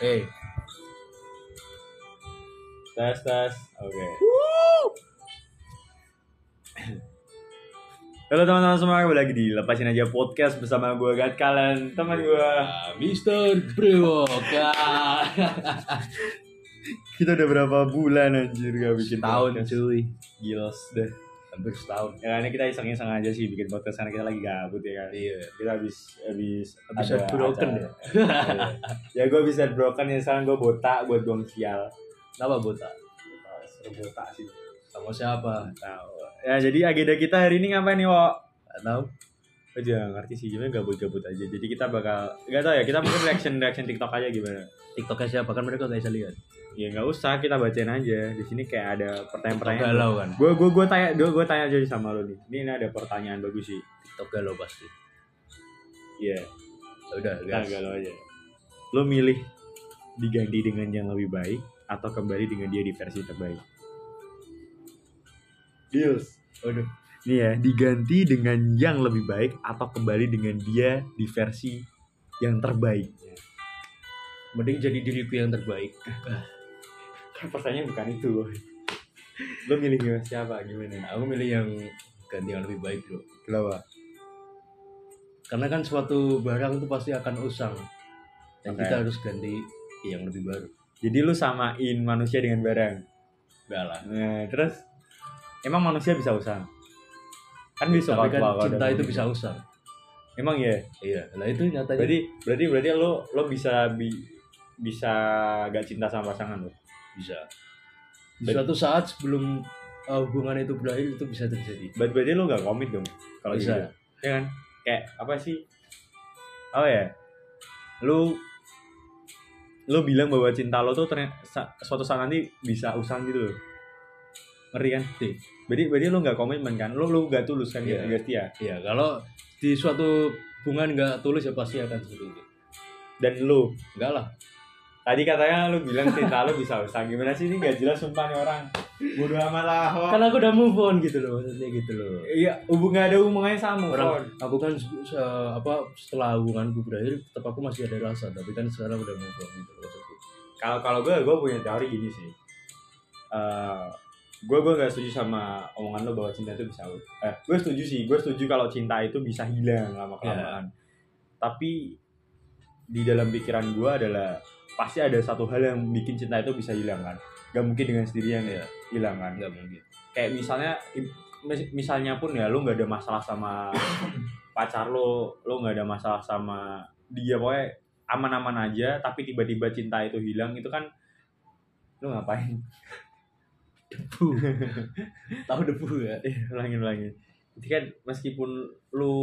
Eh, Tes tes. Oke. Halo teman-teman semua, kembali lagi di Lepasin Aja Podcast bersama gue Gat kalian teman gue. ah, Mister Brewok. Ah. Kita udah berapa bulan anjir gak bikin Tahun podcast. cuy. Gils deh. Hampir setahun. Ya ini kita iseng-iseng aja sih bikin podcast karena kita lagi gabut ya kan. Iya. Kita habis habis Habis ada heartbroken acara. ya gue bisa broken ya sekarang gue botak buat buang sial. Kenapa botak? Seru botak sih. Sama siapa? Tahu. Ya jadi agenda kita hari ini ngapain nih, Wok? Gak tahu. Gue juga gak ngerti sih, cuma gabut-gabut aja. Jadi kita bakal, gak tau ya, kita mungkin reaction-reaction TikTok aja gimana. TikToknya siapa kan mereka gak bisa lihat. Ya nggak usah, kita bacain aja. Di sini kayak ada pertanyaan-pertanyaan. galau kan. Gue gue gue tanya, gue gue tanya aja sama lo nih. Ini, ini ada pertanyaan bagus sih. TikTok galau pasti. Iya, Ya Udah, guys. galau aja. Lo milih diganti dengan yang lebih baik atau kembali dengan dia di versi terbaik? Deals. Waduh. Nih ya, diganti dengan yang lebih baik atau kembali dengan dia di versi yang terbaik. Mending jadi diriku yang terbaik. Pertanyaan bukan itu. Lo milih gimana? siapa? Gimana? Aku milih yang ganti yang lebih baik bro. Kenapa? Karena kan suatu barang itu pasti akan usang. Dan Oke. kita harus ganti yang lebih baru. Jadi lu samain manusia dengan barang. Enggak lah. Nah, terus emang manusia bisa usang? Kan bisa Tapi kan cinta itu bisa usang. Emang ya. Iya, lah itu nyatanya. Berarti berarti berarti lo lo bisa bi, bisa gak cinta sama pasangan lo. Bisa. Di suatu saat sebelum uh, hubungan itu berakhir itu bisa terjadi. Berarti, berarti lo gak komit dong kalau Bisa. gitu. Ya kan? Kayak apa sih? Apa ya? Lu lu bilang bahwa cinta lo tuh ternyata suatu saat nanti bisa usang gitu loh. Ngerti kan? Iya. Berarti berarti lo gak komitmen kan? Lo lo gak tulus kan? Iya. Gak setia. Iya, kalau di suatu hubungan nggak tulus ya pasti akan seperti itu. Dan lo Enggak lah. Tadi katanya lo bilang cinta lo bisa usang. Gimana sih ini gak jelas sumpah nih orang. Bodoh amat lah. Kan aku udah move on gitu loh, maksudnya gitu loh. Iya, hubung gak ada hubungannya sama Orang orang. aku kan se- apa setelah hubunganku berakhir tetap aku masih ada rasa, tapi kan sekarang udah move on gitu loh maksudku. Kalau kalau gue gue punya teori gini sih. Eh gue gue gak setuju sama omongan lo bahwa cinta itu bisa eh gue setuju sih gue setuju kalau cinta itu bisa hilang lama kelamaan tapi di dalam pikiran gue adalah pasti ada satu hal yang bikin cinta itu bisa hilang kan gak mungkin dengan sendirinya Iya. hilang kan Enggak mungkin. kayak misalnya misalnya pun ya lo nggak ada masalah sama pacar lo lo nggak ada masalah sama dia pokoknya aman-aman aja tapi tiba-tiba cinta itu hilang itu kan lo ngapain Debu. Tahu debu ya? eh ulangin ulangin jadi kan meskipun lu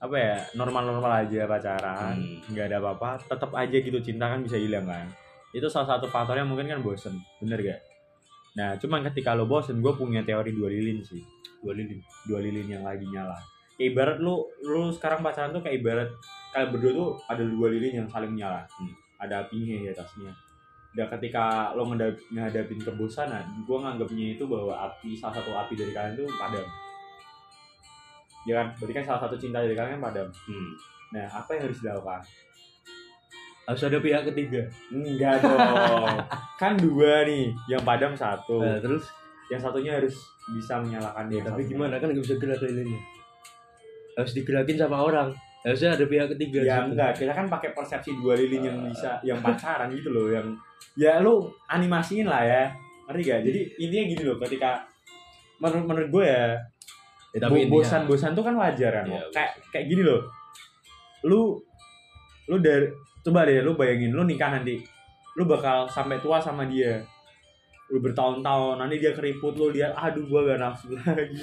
apa ya normal-normal aja pacaran Hmm. nggak ada apa-apa tetap aja gitu cinta kan bisa hilang kan. Itu salah satu faktornya mungkin kan bosen bener gak nah cuman ketika lo bosen gue punya teori dua lilin sih. Dua lilin. dua lilin yang lagi nyala. Kayak ibarat lu lu sekarang pacaran tuh kayak ibarat kalian berdua tuh ada dua lilin yang saling nyala. Hmm. ada apinya di atasnya. Dan ketika lo ngedap, kebosanan gue nganggapnya itu bahwa api salah satu api dari kalian tuh padam ya kan berarti kan salah satu cinta dari kalian kan padam Hmm. nah apa yang harus dilakukan Harus ada pihak ketiga. enggak dong kan dua nih yang padam satu Nah, terus yang satunya harus bisa menyalakan ya, yang tapi satunya. gimana kan nggak bisa gerak lilinnya. Harus digerakin sama orang. Harusnya ada pihak ketiga. ya di situ. enggak kita kan pakai persepsi dua lilin yang Ah. bisa yang pacaran gitu loh yang ya lu animasiin lah ya ngerti gak jadi intinya gini loh ketika menurut menurut gue ya Ya, tapi bo- intinya- bosan bosan tuh kan wajar kan Mo. kayak kayak gini loh. Lu lu dari coba deh lu bayangin lu nikah nanti lu bakal sampai tua sama dia. Lu bertahun-tahun nanti dia keriput lu dia aduh gua gak nafsu lagi.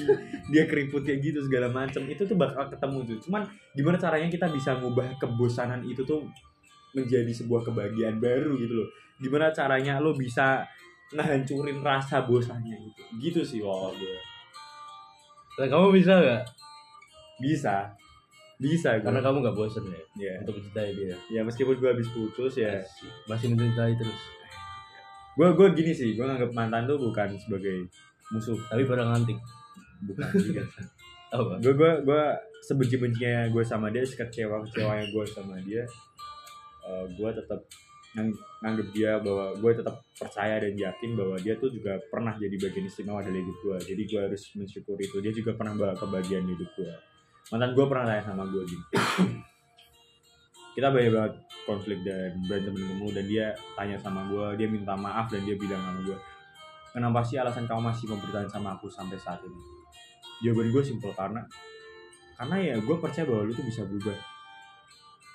Dia keriput kayak gitu segala macem. Itu tuh bakal ketemu tuh. Cuman gimana caranya kita bisa ngubah kebosanan itu tuh menjadi sebuah kebahagiaan baru gitu loh. Gimana caranya lu bisa ngehancurin rasa bosannya itu? Gitu sih kalau gue Nah, kamu bisa nggak? bisa bisa gue Karena kamu nggak bosan ya ya untuk mencintai dia. ya meskipun gue habis putus ya Masih mencintai terus. gue gue gini sih gue nganggap mantan tuh bukan sebagai musuh Tapi barang antik. bukan juga Apa? gue gue gue sebenci bencinya gue sama dia sekecewa kecewanya gue sama dia gue tetap ngang- nganggep dia bahwa gue tetap percaya dan yakin bahwa dia tuh juga pernah jadi bagian istimewa dari hidup gue. Jadi gue harus mensyukuri itu. Dia juga pernah bawa kebahagiaan hidup gue. Mantan gue pernah tanya sama gue gini kita banyak banget konflik dan berantem ketemu dan dia tanya sama gue dia minta maaf dan dia bilang sama gue kenapa sih alasan kamu masih mau bertahan sama aku sampai saat ini? Jawaban gue simpel karena karena ya gue percaya bahwa lu tuh bisa berubah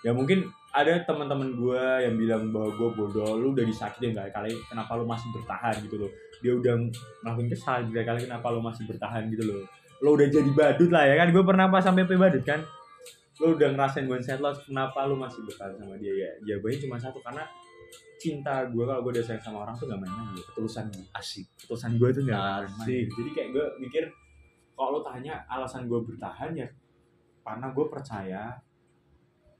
ya mungkin ada teman-teman gue yang bilang bahwa gue bodoh lu udah disakitin kali-kali kenapa lu masih bertahan gitu loh. Dia udah ngelakuin kesalahan kali-kali kenapa lu masih bertahan gitu loh. Lo udah jadi badut lah ya kan? Gue pernah pas sampai badut kan? Lo udah ngerasain one set loss kenapa lu masih bertahan sama dia? Ya jawabannya cuma satu karena cinta gue kalau gue udah sayang sama orang tuh gak main-main gitu. Ketulusan asik. Ketulusan gue tuh gak main-main. Asik. jadi kayak gue mikir kalau lo tanya alasan gue bertahan ya karena gue percaya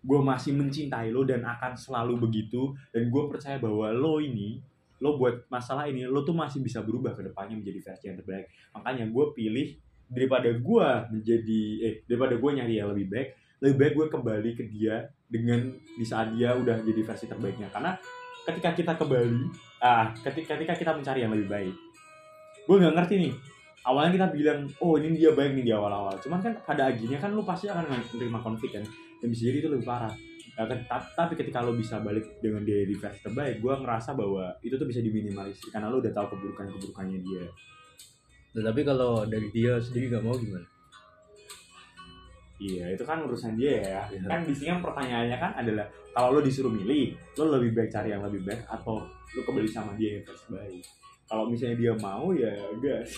gue masih mencintai lo dan akan selalu begitu. Dan gue percaya bahwa lo ini lo buat masalah ini lo tuh masih bisa berubah ke depannya menjadi versi yang terbaik. Makanya gue pilih daripada gue menjadi eh daripada gue nyari yang lebih baik lebih baik gue kembali ke dia dengan di saat dia udah jadi versi terbaiknya. Karena ketika kita kembali ah ketika, ketika kita mencari yang lebih baik gue nggak ngerti nih. Awalnya kita bilang oh ini dia baik nih di awal-awal. Cuman kan pada akhirnya kan lu pasti akan menerima konflik kan jadi itu lebih parah. Ya ta- tapi ketika lo bisa balik dengan dia di versi terbaik gue ngerasa bahwa itu tuh bisa diminimalisir karena lo udah tahu keburukan-keburukannya dia. Nah, tapi kalau dari dia sendiri gak mau gimana? Iya itu kan urusan dia ya. Iya. kan di sini kan pertanyaannya kan adalah kalau lo disuruh milih lo lebih baik cari yang lebih baik atau lo kembali sama dia yang versi baik? Kalau misalnya dia mau ya gas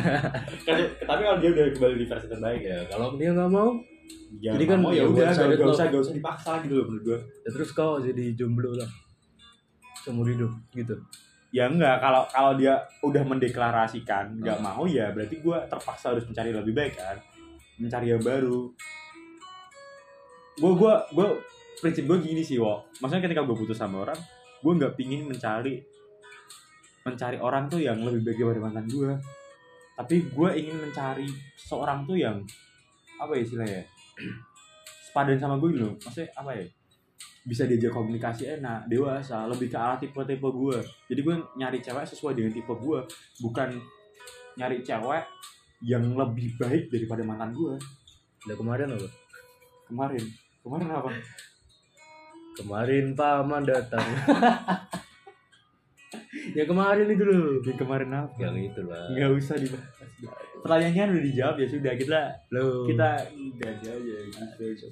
Kan- tapi kalau dia udah kembali di versi terbaik ya ya. Kalau dia nggak mau ya Jadi kan mau ya ya udah gak, gak love. usah gak usah dipaksa gitu loh menurut gue ya terus kau jadi jomblo lah. Seumur hidup gitu. Ya enggak kalau kalau dia udah mendeklarasikan nggak Hmm. mau ya berarti gue terpaksa harus mencari lebih baik kan. Mencari yang baru. Gue gue gue prinsip gue gini sih wo. Maksudnya ketika gue putus sama orang gue nggak pingin mencari mencari orang tuh yang lebih baik daripada mantan gue tapi gue ingin mencari seorang tuh yang apa ya istilahnya sepadan sama gue gitu loh. Maksudnya apa ya? Bisa diajak komunikasi enak dewasa lebih ke arah tipe-tipe gue. Jadi gue nyari cewek sesuai dengan tipe gue bukan nyari cewek yang lebih baik daripada mantan gue. Udah kemarin apa? Kemarin. Kemarin apa? Kemarin paman datang. Ya kemarin itu loh. Yang kemarin apa? Yang itu lah. Nggak usah dibahas pertanyaannya udah dijawab ya sudah kita lo kita udah aja gitu.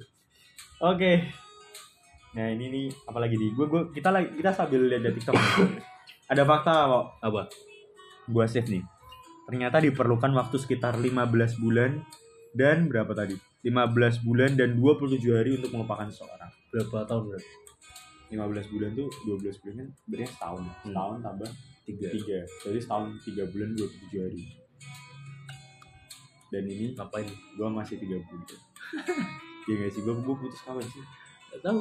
Oke. Nah ini nih apalagi nih? Gue gue kita lagi kita sambil lihat di tiktok. Ada fakta kok apa? Gue save nih. Ternyata diperlukan waktu sekitar 15 bulan dan berapa tadi? 15 bulan dan 27 hari untuk melupakan seseorang. Berapa tahun berarti 15 bulan tuh 12 bulan kan berarti setahun. Hmm. setahun tambah tiga. Tiga. Jadi setahun tiga bulan 27 hari dan ini ngapain? Gue masih tiga bulan ya nggak sih? Gue gue putus kapan sih? Gak tahu.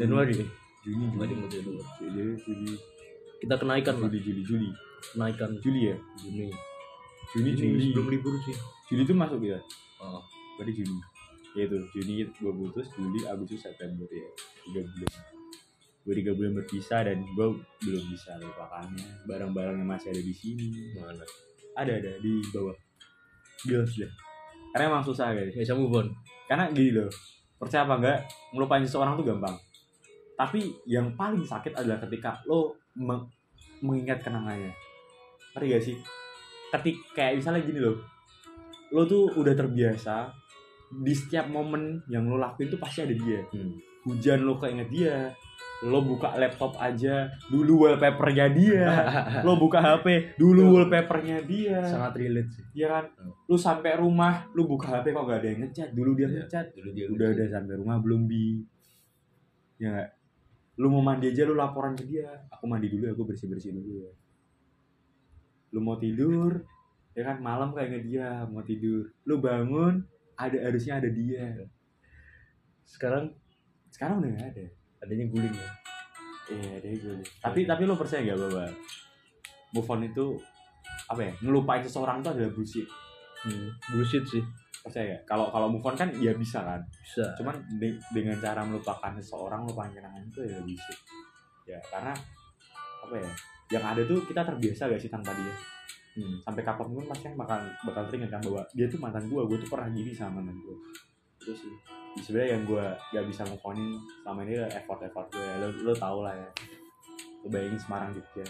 Januari. Nih Juni Januari Juni mau Januari Juli Juli kita kenaikan lah Juli Juli Juli. Kenaikan. Juli ya? Juni. Juni Juni Juli. sebelum libur sih. Juli itu masuk ya? Oh. berarti Juni. Ya itu Juni gue putus Juli Agustus September ya. Tiga bulan. Gue tiga bulan berpisah dan gue belum bisa lupakannya. Barang-barang yang masih ada di sini. Mana? Ada ada di bawah bios deh karena emang susah guys. Nggak bisa move on. Karena gini loh percaya apa enggak ngelupain seseorang tuh gampang. Tapi yang paling sakit adalah ketika lo meng- mengingat kenangannya ngerti gak sih? Ketik kayak misalnya gini loh lo tuh udah terbiasa di setiap momen yang lo lakuin tuh pasti ada dia. Hmm. Hujan lo keinget dia. Lo buka laptop aja dulu wallpapernya dia. Lo buka HP dulu wallpapernya dia. Sangat relate sih. Iya kan? Lu sampai rumah lu buka HP kok gak ada yang ngechat dulu dia Iya. ngechat dulu dia udah udah sampai rumah belum bi. Ya nggak? Lu mau mandi aja lu laporan ke dia. Aku mandi dulu aku bersih bersih dulu ya. Lu mau tidur? Ya kan malam kayak dia mau tidur. Lu bangun ada harusnya ada dia. Sekarang sekarang udah gak ada. Adanya guling ya? Iya ada gue tapi tapi lu percaya gak bahwa move on itu apa ya ngelupain seseorang itu adalah bullshit. Hmm. bullshit sih. Percaya gak? kalau kalau move on kan ya bisa kan? Bisa. Cuman de- dengan cara melupakan seseorang melupakan kenangan itu ya bullshit. Ya karena apa ya yang ada tuh kita terbiasa gak sih tanpa dia? Hmm. sampai kapan pun pasti bakal bakal teringat kan bahwa dia tuh mantan gue gue tuh pernah gini sama mantan gue itu sih sebenarnya yang gue gak bisa move onin selama ini adalah effort effort gue lo lo tau lah ya. Lo bayangin Semarang Jogja.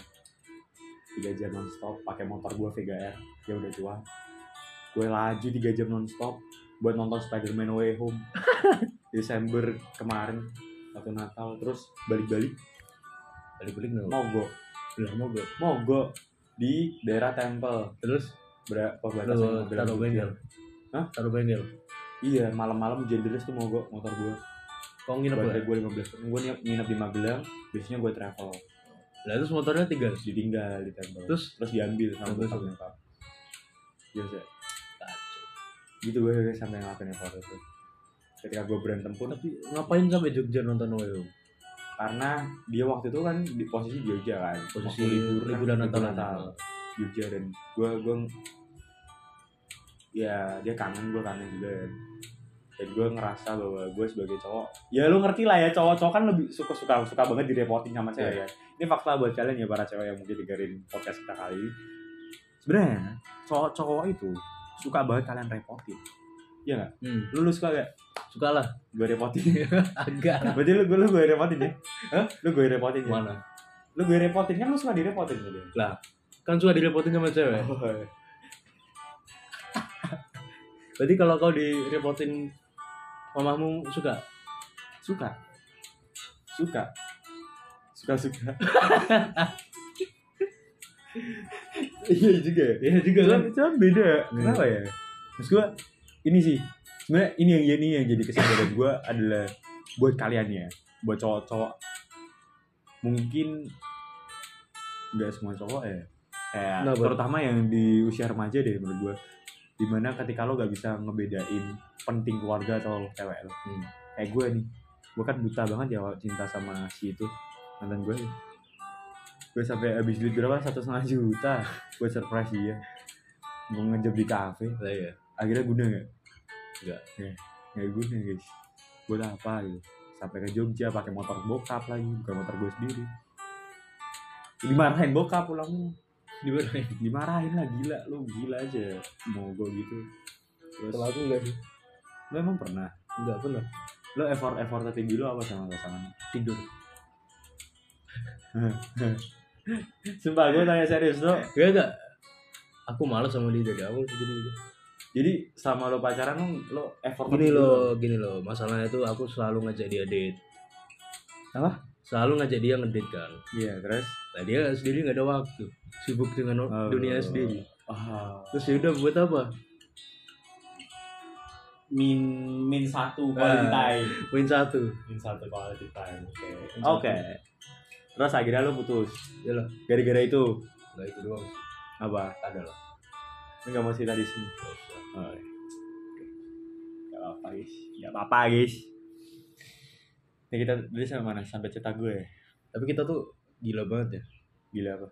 Tiga jam nonstop pakai motor gue Vega R ya udah tua. Gue laju tiga jam nonstop buat nonton Spider-Man Way Home. Desember kemarin waktu Natal. Terus balik-balik. Balik-balik nggak mogok. Lah mau gue mogok di daerah Temple. Terus berapa lo batasan mobil taruh bengkel? Hah? taruh bengkel Iya, malam-malam hujan deras tuh mogok motor gue. kau nginep Baterai lah gue 15 Gue nginep, nginep di Magelang, biasanya gue travel. lah terus motornya tinggal Ditinggal di tempel. terus Terus diambil sama bokap nyokap. Biasa. Gitu gue sampai ngelakuin effort itu. Ketika gue berantem pun, tapi ngapain sampai Jogja nonton Wayo karena dia waktu itu kan di posisi Jogja kan. posisi libur kan, liburan libur Natal Jogja dan gue gue ya dia kangen gue kangen juga kan dan gue ngerasa bahwa gue sebagai cowok ya lu ngerti lah ya cowok-cowok kan lebih suka suka suka banget direpotin sama cewek Iya. ya. Ini fakta buat kalian ya para cewek yang mungkin dengerin podcast kita kali ini. Sebenarnya cowok-cowok itu suka banget kalian repotin. Iya nggak? Hmm. lu, lu suka gak suka lah. Gue repotin. Agak lah. Berarti lu gue lu gue repotin ya? Hah? lu gue repotin ya? Mana? Lu gue repotin kan lu suka direpotin gitu kan suka direpotin sama cewek. Oh, berarti kalau kau direpotin mamamu suka? Suka. Suka. Suka suka. Iya juga ya? Iya juga kan? cuman beda. Hmm. kenapa ya? Maksud gua ini sih. Sebenarnya ini yang ini yang jadi kesadaran gua adalah buat kalian ya. Buat cowok-cowok. Mungkin nggak semua cowok ya. Kayak Kenapa? terutama yang di usia remaja deh menurut gua di mana ketika lo gak bisa ngebedain penting keluarga atau cewek lo. Hmm. kayak gue nih gue kan buta banget ya cinta sama si itu mantan gue. Gue sampai habis duit berapa? Satu setengah juta. Buat surprise dia. Gue ngejob di kafe. Lah ya akhirnya guna nggak? Nggak. ya nggak guna guys. Buat apa gitu. Sampai ke Jogja pakai motor bokap lagi bukan motor gue sendiri. Dimarahin bokap pulangnya dimarahin. Dimarahin lah gila. Lu gila aja mau gue gitu. Terus kalau aku enggak sih? Lu emang pernah? Enggak pernah. Lu effort effort tertinggi lu apa sama pasangan? Tidur. Sumpah gue tanya serius lo. ya enggak aku malas sama dia dari awal jadi gitu. Jadi sama lo pacaran lo, lo effort gini loh gini loh masalahnya tuh aku selalu ngajak dia date. Apa? selalu ngajak dia ngedate kan? Iya terus. Nah dia sendiri nggak ada waktu sibuk dengan Oh. dunia sendiri Ah. terus ya udah buat apa Min min satu quality time. poin satu Min satu quality time. Oke. Min Oke. satu. Terus akhirnya lo putus. ya lah Gara-gara itu nggak itu doang sih. apa? ada lah Enggak mau cerita di sini. Nggak. Oh, iya. Gak apa guys. Gak apa guys. Ini kita tadi sampai mana? Sampai cetak gue ya? tapi kita tuh gila banget ya Gila apa?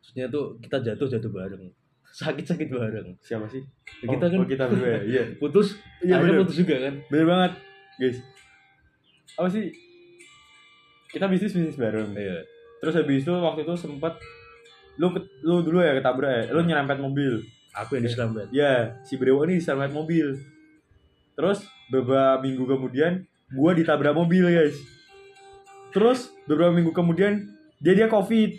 maksudnya tuh kita jatuh jatuh bareng sakit sakit bareng Siapa sih? Ya, kita kan oh, kita berdua ya? Iya. putus Iya, akhirnya bener. putus juga kan Bener banget, guys. Apa sih? Kita bisnis bisnis bareng. iya Terus habis itu waktu itu sempet lu lu dulu ya ketabrak ya, lu nyerempet mobil. aku yang diselamat Ya, si Brewo ini diserempet mobil. Terus beberapa minggu kemudian gua ditabrak mobil, guys. Terus beberapa minggu kemudian dia dia covid.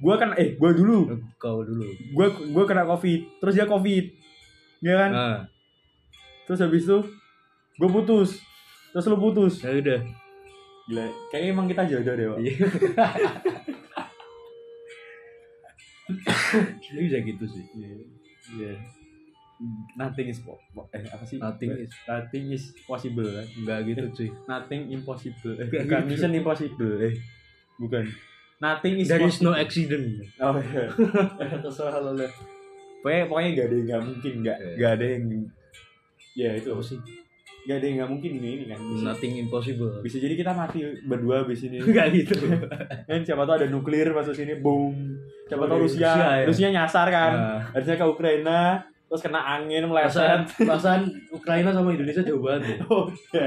Gua kan eh gua dulu, kau dulu gua gua kena covid. Terus dia covid. Ya kan? nah Terus habis itu gua putus. Terus lu putus. ya udah Gila, kayaknya emang kita jodoh deh, Pak. Iya. Bisa gitu sih. Iya. Nothing is eh apa sih? Nothing is nothing is possible kan? enggak gitu cuy. Nothing impossible. Eh, bukan gitu. mission impossible. Eh, bukan. Nothing is There is no possible. accident. Oh iya. Terserah lo lah. Pokoknya pokoknya gak ada yang gak mungkin, gak Iya. gak ada yang ya itu Apa sih? gak ada yang gak mungkin ini, ini kan. Bisa, Nothing impossible. bisa jadi kita mati berdua di sini. Enggak gitu. kan siapa tahu ada nuklir masuk sini, boom. Siapa Oh, tahu di Rusia, Rusia, ya? Rusia nyasar kan. Nah, harusnya ke Ukraina terus kena angin meleset. perasaan Ukraina sama Indonesia jauh banget ya. oke.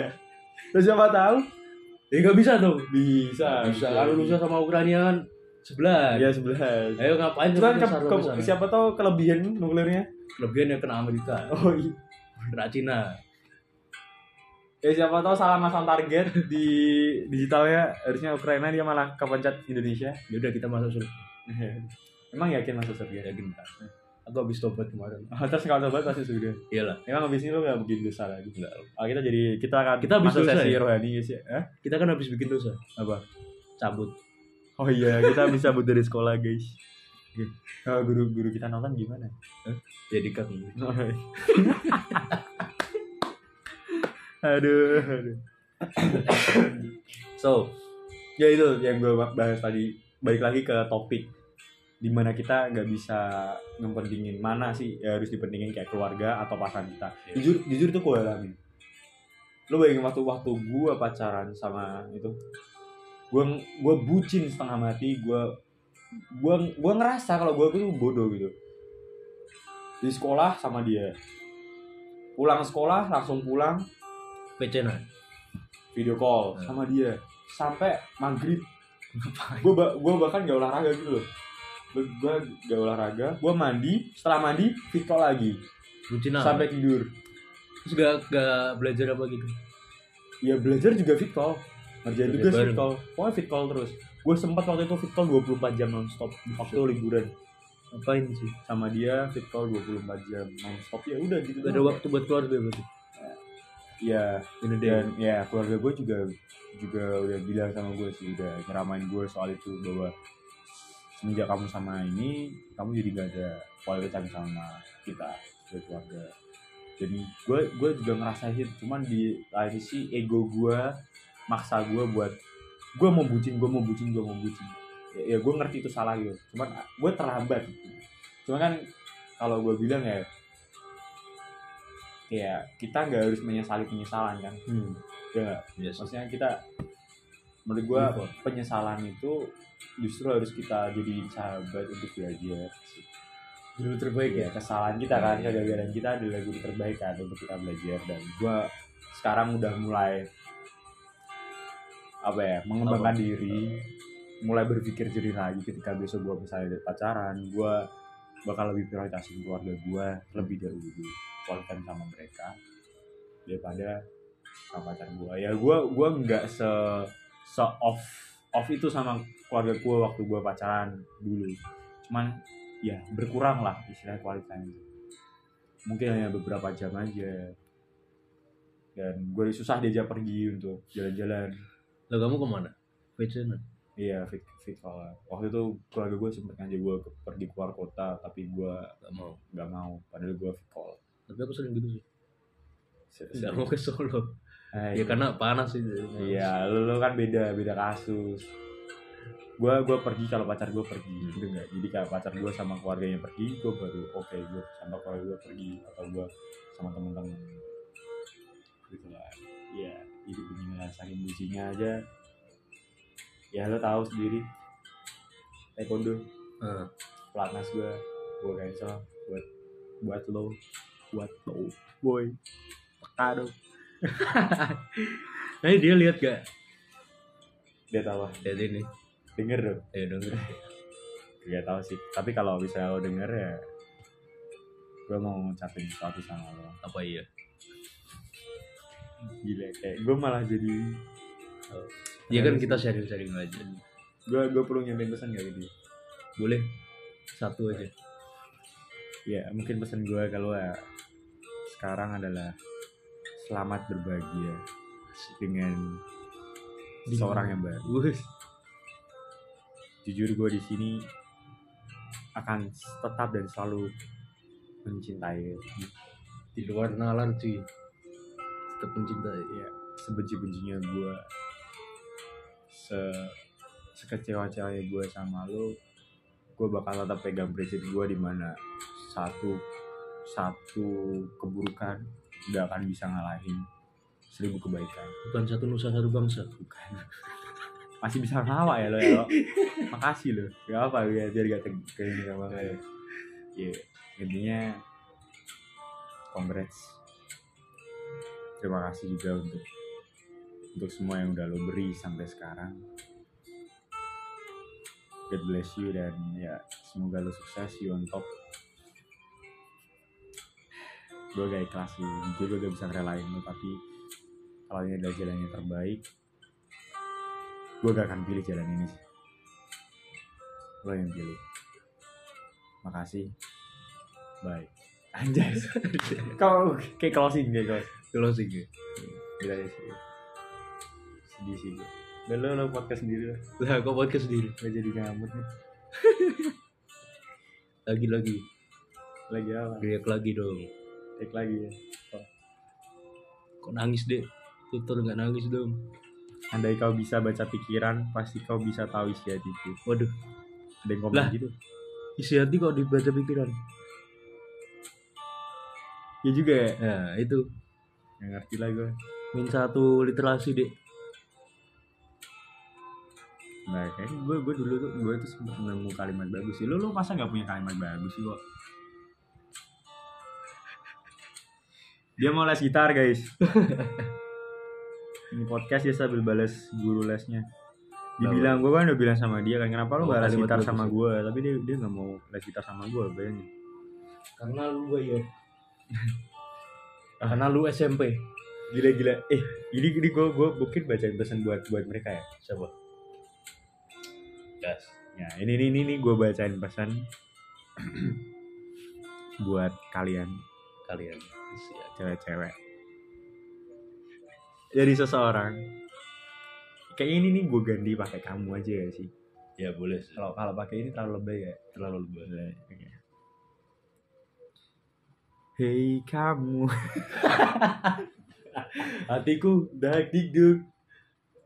Terus siapa tahu? Ya nggak bisa tuh. bisa Bisa. kalau Rusia sama Ukraina kan sebelah. ya sebelah Ayo ngapain Cuman kita ke- ke- siapa tahu kelebihan nuklirnya? Kelebihan ya kena Amerika, oh iya. Kena Cina. ya siapa tahu salah masang target di digitalnya. Harusnya Ukraina dia malah kepencet Indonesia. Ya udah kita masuk surga. emang yakin masuk surga? Yakin kan? Aku habis tobat kemarin. Oh, terus kalau sobat pasti surga Iyalah. emang habis ini lo gak bikin dosa lagi Enggak. Ah, kita jadi kita akan Kita habis dosa sesi ya? rohani guys ya Hah? Kita kan habis bikin dosa. apa Cabut. oh iya kita bisa cabut dari sekolah guys Kalau guru guru kita nonton gimana Jadi kan. aduh, aduh. so ya itu yang gue bahas tadi balik lagi ke topik di mana kita nggak bisa ngepentingin mana sih ya harus dipentingin kayak keluarga atau pasangan kita. Iya. jujur jujur itu gue alamin lo bayangin waktu waktu gue pacaran sama itu gue gue bucin setengah mati gue gue gue ngerasa kalau gue tuh bodoh gitu. Di sekolah sama dia. Pulang sekolah langsung pulang. PC nah. video call Hmm. sama dia. Sampai maghrib. Gue ba gue bahkan gak olahraga gitu loh gue gak olahraga gue mandi setelah mandi call lagi apa? sampai tidur Terus gak, gak belajar apa gitu? ya belajar juga fit call ngerjain Kerja tugas fit bareng. call pokoknya fit call terus gue sempat waktu itu fit call 24 jam nonstop waktu liburan Ngapain sih? sama dia fit call 24 jam nonstop ya udah gitu Gak ada waktu buat keluarga berarti? ya Ini dia. dan ya keluarga gue juga juga udah bilang sama gue sih udah nyeramain gue soal itu bahwa semenjak kamu sama ini kamu jadi gak ada quality time sama kita sebagai keluarga jadi gue gue juga ngerasain itu cuman di lain sisi ego gue maksa gue buat gue mau bucin gue mau bucin gue mau bucin ya, ya gue ngerti itu salah gitu cuman gue terlambat cuman kan kalau gue bilang ya kayak kita nggak harus menyesali penyesalan kan Hmm. ya? Yes. maksudnya kita menurut on. penyesalan itu justru harus kita jadi sahabat untuk belajar Guru terbaik ya ya. kesalahan kita kan Iya. kegagalan kita adalah guru terbaik kan untuk kita belajar dan gua sekarang udah mulai apa ya mengembangkan diri mulai berpikir jernih lagi ketika besok gua misalnya ada pacaran gua bakal lebih prioritasin keluarga gua lebih dahulu kualitas sama mereka daripada sama pacar gua ya gua gua nggak se se off off itu sama keluarga gua waktu gua pacaran dulu cuman ya berkurang lah istilah kualitasnya mungkin hanya beberapa jam aja dan gue susah diajak pergi untuk jalan-jalan Lah kamu ke mana? Nah. iya fit fit waktu itu keluarga gue sempet ngajak gue ke, pergi keluar kota tapi gue Gak mau. nggak mau padahal gue fit call Tapi aku sering gitu sih. Gak mau ke Solo. Eh, Ya karena panas sih. iya lu, lu kan beda beda kasus. Gue gue pergi kalau pacar gue pergi Hmm. gitu nggak? Jadi kalau pacar gue sama keluarganya pergi gue baru oke gue sama keluarga gue pergi atau gue sama temen-temen. Gitu lah. Ya hidup ini saking bucinya aja. Ya lo tahu sendiri. Taekwondo. Nah, pelatnas gue gue cancel buat buat lo. Buat lo boy. Peka dong nah dia lihat gak? dia tahu Lihat ini. denger dong Ya dong. Gak tahu sih. Tapi kalau misalnya lo denger ya, gue mau ngucapin sesuatu sama lo. Apa iya? Gila, kayak gue malah jadi. Ya kan kita sharing-sharing aja. Gue gue perlu nyampein pesan gak gitu? Boleh. Satu aja. Ya mungkin pesan gue kalau ya sekarang adalah selamat berbahagia dengan seorang yang baru. Jujur gue di sini akan tetap dan selalu mencintai Di luar nalar cuy. Tetap mencintai. ya sebenci-bencinya gue se sekecewa-cewanya gue sama lo gue bakal tetap pegang prinsip gue di mana satu satu keburukan gak akan bisa ngalahin seribu kebaikan. Bukan satu nusa satu bangsa. bukan. Masih bisa ngawak ya lo ya lo. Makasih lo. Gak apa ya biar gak gini sama ya. Ya intinya congrats. Terima kasih juga untuk untuk semua yang udah lo beri sampai sekarang. God bless you dan ya semoga lo sukses you on top gue gak ikhlas sih jujur gue gak bisa ngerelain lo tapi kalau ini adalah jalan yang terbaik gue gak akan pilih jalan ini sih. Lo yang pilih. Makasih. Bye. Anjay. Kau kayak closing deh kau closing ya gila ya sih. Sedih sih gue dan lo lo podcast sendiri lah. Lah kok podcast sendiri. Gak jadi ngamut nih. Lagi lagi lagi apa? Teriak lagi dong take lagi ya. Kok nangis deh tutur nggak nangis dong andai kau bisa baca pikiran pasti kau bisa tahu isi hatiku waduh. Ada yang Lah. gitu? isi hati kok dibaca pikiran? Ya juga ya? Ya itu. Nggak ngerti lah gue min satu literasi deh nah kayaknya gue gue dulu tuh gue tuh sempet nemu kalimat bagus sih. Lo lo masa nggak punya kalimat bagus sih kok dia mau les gitar guys. Ini podcast dia sambil balas guru lesnya. Dibilang gue kan udah bilang sama dia kan kenapa lo Oh, gak les gitar sama gue tapi dia dia nggak mau les gitar sama gue bayangin. Karena lu gue ya karena lu SMP gila gila. Eh ini ini gue gue mungkin bacain pesan buat buat mereka ya. Siapa? Gas. Ya ini ini ini, ini gue bacain pesan buat kalian. Kalian Siap. cewek-cewek. Dari seseorang. Kayaknya ini nih gue ganti pakai kamu aja ya sih. Ya boleh sih. kalau kalau pakai ini terlalu lebay ya? Terlalu lebih Oke. Hei kamu. Hatiku dak dikduk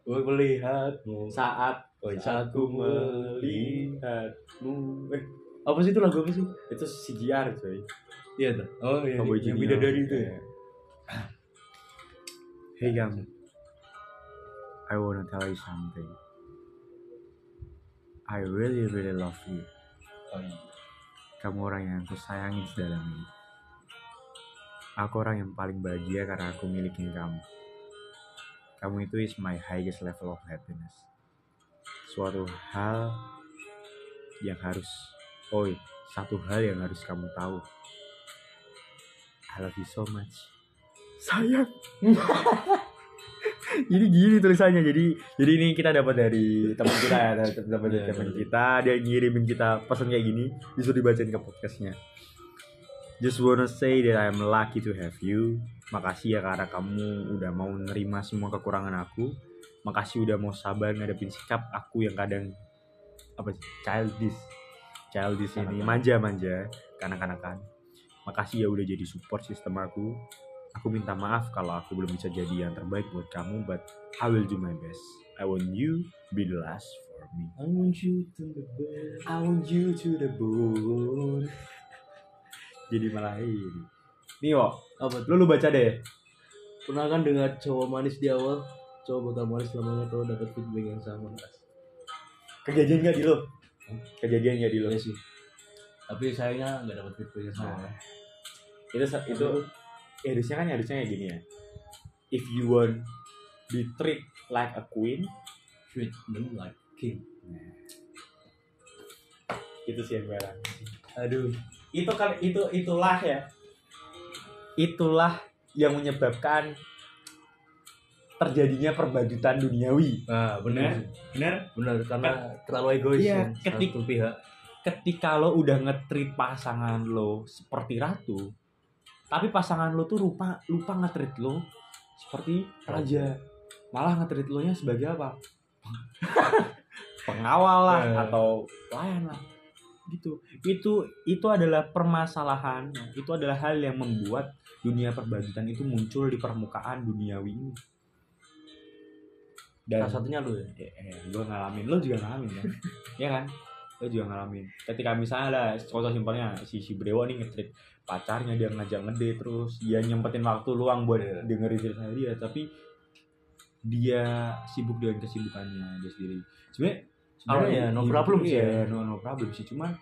gue melihatmu. Saat Oh, saat ku melihatmu. Eh apa sih itu lagu apa sih? Itu CGR coy iya tuh oh iya Cowboy yang Junior. bidadari itu ya Iya. Hey kamu, I wanna tell you something. I really really love you. oh, iya. Kamu orang yang aku sayangi di dalam ini. Aku orang yang paling bahagia karena aku miliki kamu. Kamu itu is my highest level of happiness. Suatu hal yang harus, oh iya, satu hal yang harus kamu tahu. I love you so much. Sayang. jadi gini tulisannya. Jadi jadi ini kita dapat dari teman kita ya, dapat dari Iya, teman iya. kita. Dia ngirimin kita pesan kayak gini, disuruh dibacain ke podcastnya. Just wanna say that I'm lucky to have you. Makasih ya karena kamu udah mau nerima semua kekurangan aku. Makasih udah mau sabar ngadepin sikap aku yang kadang apa sih childish childish ini manja-manja kanak-kanakan makasih ya udah jadi support sistem aku. Aku minta maaf kalau aku belum bisa jadi yang terbaik buat kamu but I will do my best. I want you be the last for me. I want you to the best I want you to the bone. Jadi malah ini. Nih wo apa tuh? Lu lu baca deh. Pernah kan dengar cowok manis di awal? Cowok bakal manis selamanya kalau dapat feedback yang sama Mas. kejadian gak di lo kejadian gak di lo Iya sih. Tapi sayangnya nggak dapat feedback yang sama. Nah. Itu itu ya harusnya kan harusnya kayak gini ya. If you want be treat like a queen treat them like king. Itu sih yang gue aduh. Itu kan itu itulah ya. Itulah yang menyebabkan terjadinya perbadutan duniawi. Nah benar benar benar karena terlalu egois Iya, yang ketik- pihak. ketika lo udah ngetrit pasangan lo seperti ratu tapi pasangan lo tuh lupa lupa ngetrit lo seperti raja. Malah ngetrit lo nya sebagai apa? Pengawal lah Eh. atau pelayan lah. Gitu. Itu itu adalah permasalahan. Itu adalah hal yang membuat dunia perbadutan itu muncul di permukaan duniawi ini. Dan salah satunya lu ya? Ya, ya gue ngalamin. Lo juga ngalamin kan? Ya kan lo juga ngalamin ketika misalnya ada contoh simpelnya si si Brewo nih ngetrit pacarnya dia ngajak ngede terus dia nyempetin waktu luang buat Iya. dengerin cerita dia tapi dia sibuk dengan kesibukannya dia sendiri sebenarnya Apa ya, no problem sih ya ya. no no problem sih cuman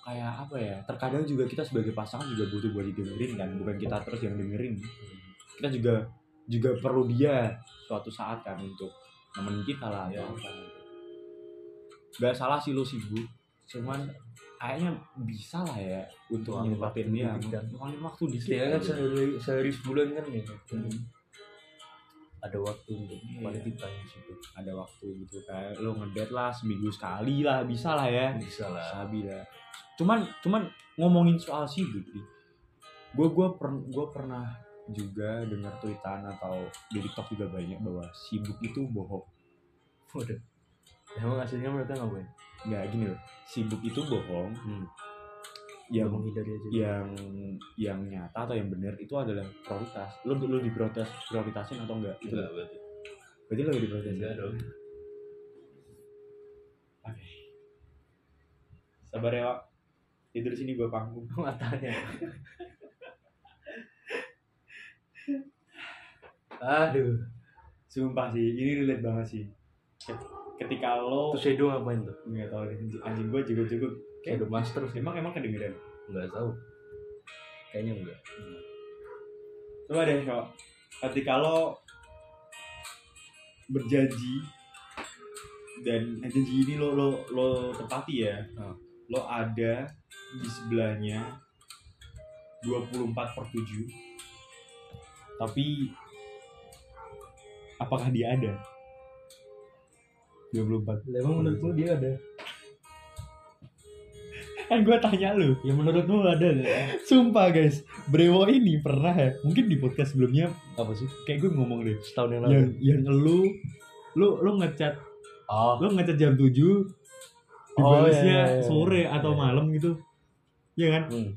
kayak apa ya terkadang juga kita sebagai pasangan juga butuh buat didengerin kan bukan kita terus yang dengerin kita juga juga perlu dia suatu saat kan untuk nemenin kita lah Iya. atau apa nggak salah sih lu sibuk. Cuman kayaknya bisa lah ya untuk waktu dia kan. luangin waktu di ya kan sehari sehari sebulan kan ya Hmm. ada waktu untuk Iya. quality time situ ada waktu gitu kayak lu ngedate lah seminggu sekali lah bisa lah ya. Bisa lah. Sabi lah. Cuman cuman ngomongin soal sibuk nih. Gue gue per, gua pernah juga dengar tweetan atau di TikTok juga banyak bahwa sibuk itu bohong. Udah emang hasilnya mereka ngapain? Nggak gini loh. Sibuk itu bohong. Hmm. yang menghindari aja. yang yang nyata atau yang benar itu adalah prioritas. Lu lu diprioritas prioritasin atau enggak itu enggak berarti. Berarti lu diprioritasin? Enggak dong. Oke. Sabar ya Wak. tidur sini gua panggung. Matanya aduh. Sumpah sih ini relate banget sih ketika lo terus Shadow ngapain tuh? Nggak tahu deh anjing gua juga cukup Shadow Master sih. Emang emang kedengeran nggak tahu. Kayaknya enggak coba deh kok ketika lo berjanji dan janji ini lo lo lo tepati ya. Hmm. lo ada di sebelahnya 24 per 7 tapi apakah dia ada 24 emang menurutmu dia ada? Kan gue tanya lu. Ya menurutmu ada nggak? Sumpah guys. Brewo ini pernah ya mungkin di podcast sebelumnya apa sih? kayak gue ngomong deh. Setahun yang yang lalu. yang lu lu lu ngechat oh. lu ngechat jam 7 dibalasnya Oh, iya, iya, iya. sore atau Iya. malam gitu. Iya kan? Hmm.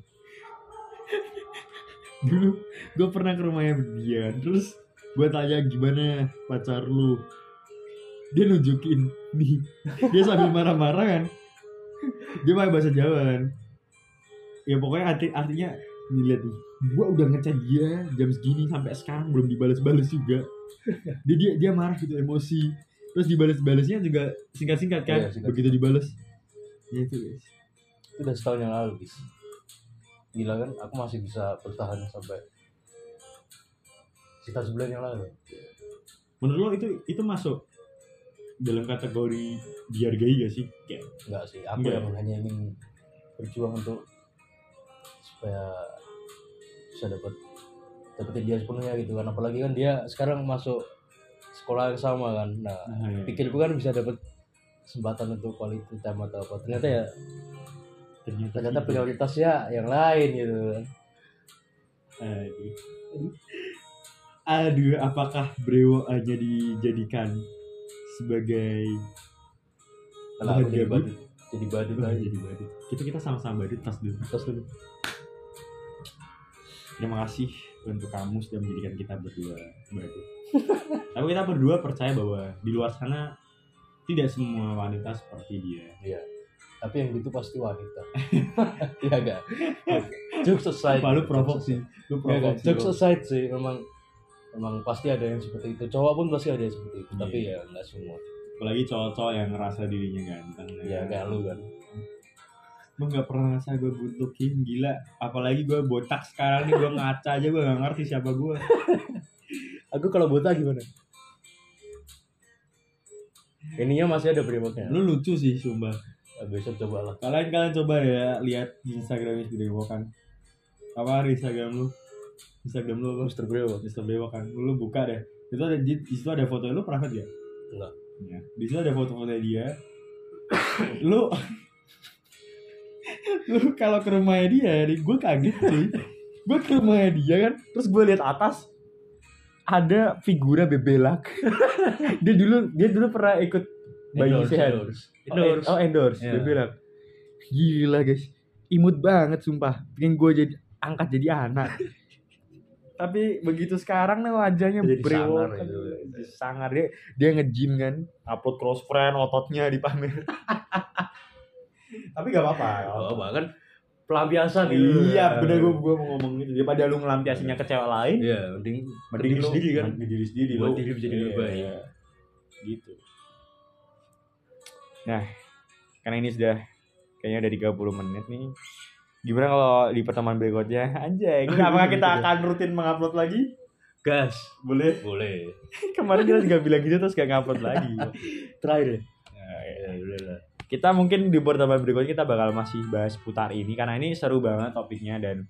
dulu gue pernah ke rumahnya dia. Terus gue tanya gimana pacar lu dia nunjukin nih. Dia sambil marah-marah kan. Dia pakai bahasa Jawa kan. Ya pokoknya arti artinya nih lihat nih. Gue udah ngechat dia jam segini sampai sekarang belum dibalas-balas juga. Dia dia dia marah gitu emosi. Terus dibalas-balasnya juga singkat-singkat kan? Iya, singkat. begitu dibalas. Ya itu guys. Itu udah setahun yang lalu bis gila kan? Aku masih bisa bertahan sampai sekitar sebulan yang lalu. Menurut lo itu itu masuk dalam kategori dihargai gak sih? Kayak enggak sih. Aku Enggak. yang hanya ingin berjuang untuk supaya bisa dapat dapetin dia sepenuhnya gitu kan. Apalagi kan dia sekarang masuk sekolah yang sama kan. Nah Nah, ya. pikirku kan bisa dapat kesempatan untuk quality time atau apa. Ternyata ya ternyata, ternyata gitu. prioritasnya yang lain gitu kan. Aduh. Aduh apakah Brewo hanya dijadikan sebagai Bahan jadi badut. Jadi badut aja jadi badut. Kita kita sama-sama badut tas dulu. Terus dulu. Terima kasih untuk kamu sudah menjadikan kita berdua badut. Tapi kita berdua percaya bahwa di luar sana tidak semua wanita seperti dia. Iya. Tapi yang gitu pasti wanita. Iya enggak? Jokes aside. Lu provok sih. Lu provok Jokes aside sih memang memang pasti ada yang seperti itu. Cowok pun pasti ada yang seperti itu. Tapi Iya. ya enggak semua. apalagi cowok-cowok yang ngerasa dirinya ganteng Ya kayak lu kan. gue gak pernah ngerasa gue buntukin gila apalagi gue botak sekarang nih gue ngaca aja gue gak ngerti siapa gue Aku kalau botak gimana? Ininya masih ada brewoknya. lu lucu sih sumpah Nah, besok coba lah. kalian kalian coba ya lihat di Instagram Mister Dewa kan apa Instagram lu Instagram lu apa Mister Brewok. Mister Dewa kan. Lu, buka deh. Itu ada di, di situ ada foto lu private ya Enggak. ya di situ ada foto-foto dia. Lu lu kalau ke rumahnya dia nih gue kaget cuy gue ke rumahnya dia kan terus gue lihat atas ada figura bebelak. Dia dulu dia dulu pernah ikut bayi Endorse, sehat. endorse. Oh, en- oh endorse, Iya. dia bilang gila guys, imut banget sumpah, bikin gue jadi angkat jadi anak. Tapi begitu sekarang nih wajahnya Jadi brewok, sangar jadi sangar dia dia nge-gym kan, upload cross friend ototnya dipamer. Tapi gak apa-apa. Oh, bahkan pelampiasan gitu. Iya, bener gue gue mau ngomong gitu. Daripada lu ngelampiasinya ke cewek lain, Iya, mending mending diri sendiri kan. mending diri sendiri lu. diri jadi lebih Iya, baik. iya. Gitu. Nah, karena ini sudah kayaknya udah 30 menit nih. Gimana kalau di pertemuan berikutnya? Anjay, apakah kita akan rutin mengupload lagi? gas. Boleh? Boleh. Kemarin kita juga bilang gitu terus gak ngupload lagi. Terakhir ya? Nah, ya. ya udah lah. Kita mungkin di pertemuan berikutnya kita bakal masih bahas putar ini karena ini seru banget topiknya dan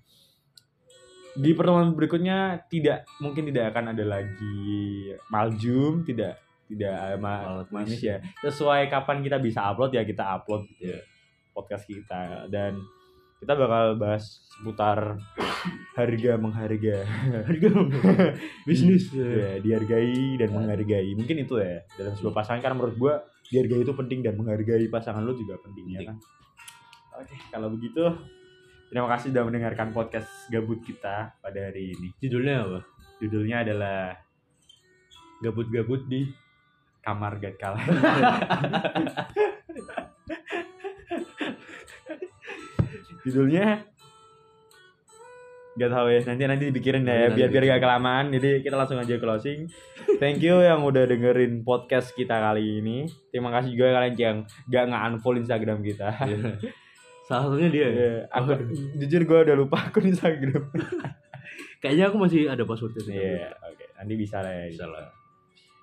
di pertemuan berikutnya tidak mungkin tidak akan ada lagi maljum tidak tidak ma- manis ya. Sesuai kapan kita bisa upload ya kita upload gitu Iya. ya podcast kita. Dan kita bakal bahas seputar harga mengharga. Harga bisnis. Ya dihargai dan Ya. menghargai. Mungkin itu ya dalam sebuah pasangan. Karena menurut gua dihargai itu penting dan menghargai pasangan lu juga penting, ya kan? Oke kalau begitu terima kasih sudah mendengarkan podcast gabut kita pada hari ini. Judulnya apa? Judulnya adalah gabut-gabut di kamar gak kalah judulnya Gak tahu ya, nanti nanti dipikirin dah ya, biar biar gak kelamaan. Jadi kita langsung aja closing. Thank you yang udah dengerin podcast kita kali ini. Terima kasih juga kalian yang gak nge-unfollow Instagram kita. Iya. salah satunya dia ya Iya, aku jujur gue udah lupa akun Instagram. kayaknya aku masih ada passwordnya sih Iya, oke. Nanti bisa lah ya. bisa lah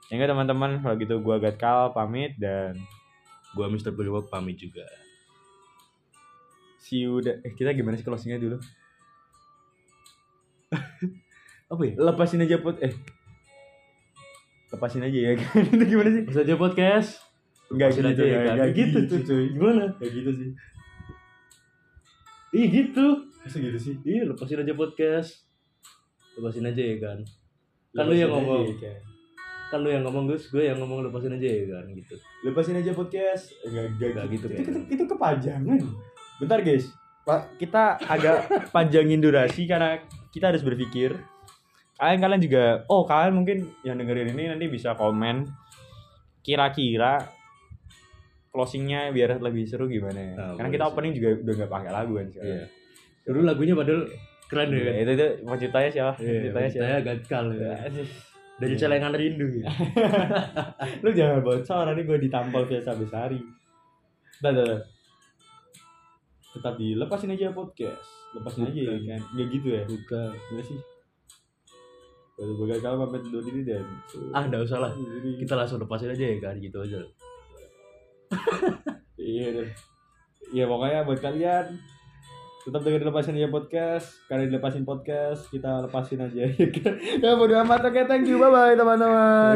Ya enggak teman-teman, kalau gitu gue Gatkal pamit dan gua Mr. Beliwak pamit juga see you. da- eh kita gimana sih closingnya dulu? apa ya? Lepasin aja pot eh. Lepasin aja ya kan? Itu gimana sih? Bisa aja podcast. Enggak Lepasin gitu aja ya, kan. enggak gitu gitu, tuh cuy. gimana? Kayak gitu sih. Iya gitu. Masa gitu sih? Iya lepasin aja podcast. Lepasin aja ya kan? Kan lu yang Lepasin ngomong. aja, kan. kan lu yang ngomong Gus. Gue yang ngomong lepasin aja ya kan? Gitu. Lepasin aja podcast. Enggak enggak Enggak gitu, gitu, itu, itu, itu kepanjangan bentar guys pak kita agak panjangin durasi karena kita harus berpikir kalian kalian juga oh kalian mungkin yang dengerin ini nanti bisa komen kira-kira closingnya biar lebih seru gimana ya. Nah, karena kita sih. opening juga udah nggak pakai lagu kan sekarang. iya dulu lagunya padahal keren ya kan Iya, itu itu penciptanya siapa? Iya, penciptanya siapa? saya gagal ya. Dari Iya. celengan rindu ya. Lu jangan bocor nanti gue ditampol biasa besari. Dah, dah, dah. Tetap dilepasin aja podcast. Lepasin aja ya Bukan. kan. Enggak gitu ya. Bukan. Enggak sih. Kalau gue gagal pamit undur diri dan Ah, enggak usah lah. Kita langsung lepasin aja ya kan gitu aja. Iya deh. Iya pokoknya buat kalian tetap dengerin lepasin aja podcast. Kalian lepasin podcast, kita lepasin aja ya kan. Ya bodo amat. Oke, thank you. Bye bye teman-teman.